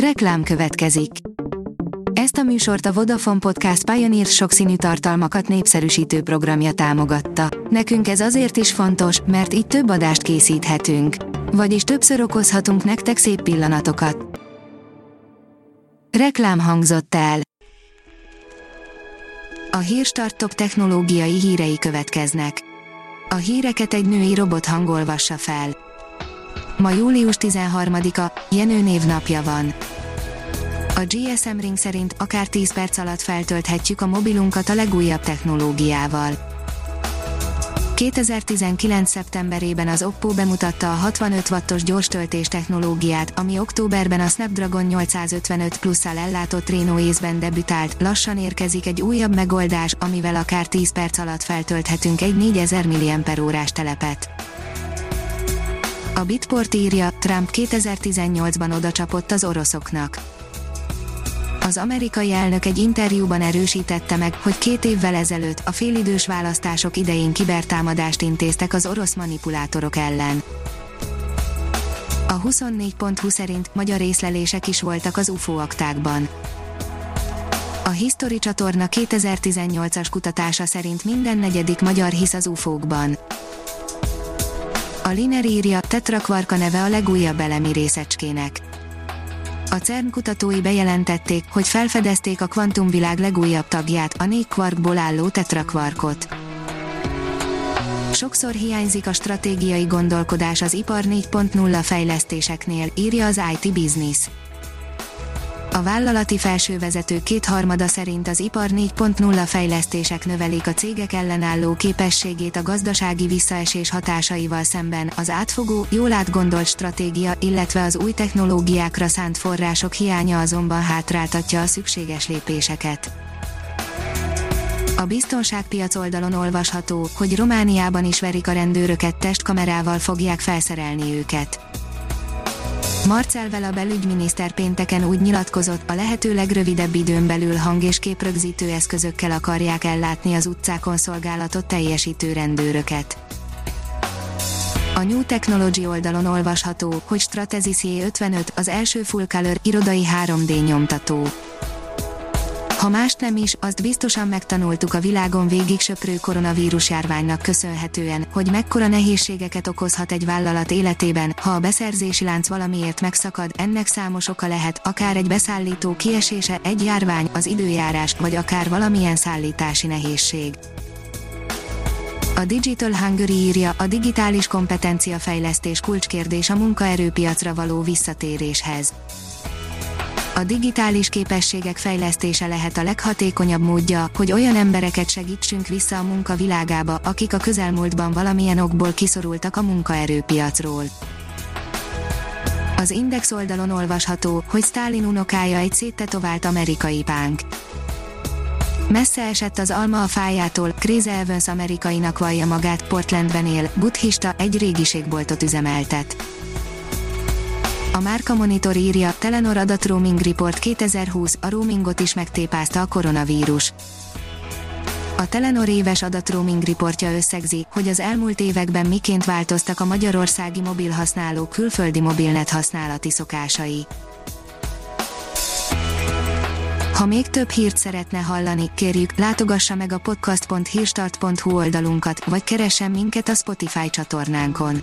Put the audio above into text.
Reklám következik. Ezt a műsort a Vodafone Podcast Pioneer sokszínű tartalmakat népszerűsítő programja támogatta. Nekünk ez azért is fontos, mert így több adást készíthetünk. Vagyis többször okozhatunk nektek szép pillanatokat. Reklám hangzott el. A Hírstart top technológiai hírei következnek. A híreket egy női robot hangolvassa fel. Ma július 13-a, Jenő névnapja van. A GSM Ring szerint akár 10 perc alatt feltölthetjük a mobilunkat a legújabb technológiával. 2019. szeptemberében az Oppo bemutatta a 65 wattos gyorstöltés technológiát, ami októberben a Snapdragon 855 Plus-szal ellátott Reno észben debütált, lassan érkezik egy újabb megoldás, amivel akár 10 perc alatt feltölthetünk egy 4000 mAh telepet. A Bitport írja, Trump 2018-ban odacsapott az oroszoknak. Az amerikai elnök egy interjúban erősítette meg, hogy két évvel ezelőtt a félidős választások idején kibertámadást intéztek az orosz manipulátorok ellen. A 24.20 szerint magyar észlelések is voltak az UFO aktákban. A History csatorna 2018-as kutatása szerint minden negyedik magyar hisz az UFO-kban. A Liner írja, tetrakvarka neve a legújabb elemi részecskének. A CERN kutatói bejelentették, hogy felfedezték a kvantumvilág legújabb tagját, a négy kvarkból álló tetrakvarkot. Sokszor hiányzik a stratégiai gondolkodás az ipar 4.0 fejlesztéseknél, írja az IT Business. A vállalati felsővezető kétharmada szerint az ipar 4.0 fejlesztések növelik a cégek ellenálló képességét a gazdasági visszaesés hatásaival szemben, az átfogó, jól átgondolt stratégia, illetve az új technológiákra szánt források hiánya azonban hátráltatja a szükséges lépéseket. A biztonságpiac oldalon olvasható, hogy Romániában is verik a rendőröket testkamerával fogják felszerelni őket. Marcel Vela belügyminiszter pénteken úgy nyilatkozott, a lehető legrövidebb időn belül hang- és képrögzítő eszközökkel akarják ellátni az utcákon szolgálatot teljesítő rendőröket. A New Technology oldalon olvasható, hogy Stratesis J55 az első full color irodai 3D nyomtató. Ha mást nem is, azt biztosan megtanultuk a világon végig söprő koronavírus járványnak köszönhetően, hogy mekkora nehézségeket okozhat egy vállalat életében, ha a beszerzési lánc valamiért megszakad, ennek számos oka lehet, akár egy beszállító kiesése, egy járvány, az időjárás, vagy akár valamilyen szállítási nehézség. A Digital Hungary írja, a digitális kompetencia fejlesztés kulcskérdés a munkaerőpiacra való visszatéréshez a digitális képességek fejlesztése lehet a leghatékonyabb módja, hogy olyan embereket segítsünk vissza a munka világába, akik a közelmúltban valamilyen okból kiszorultak a munkaerőpiacról. Az Index oldalon olvasható, hogy Stalin unokája egy széttetovált amerikai pánk. Messze esett az alma a fájától, Chris Evans amerikainak vallja magát, Portlandben él, buddhista, egy régiségboltot üzemeltet. A Márka Monitor írja, Telenor adat roaming report 2020, a roamingot is megtépázta a koronavírus. A Telenor éves roaming riportja összegzi, hogy az elmúlt években miként változtak a magyarországi mobilhasználók külföldi mobilnet használati szokásai. Ha még több hírt szeretne hallani, kérjük, látogassa meg a podcast.hírstart.hu oldalunkat, vagy keressen minket a Spotify csatornánkon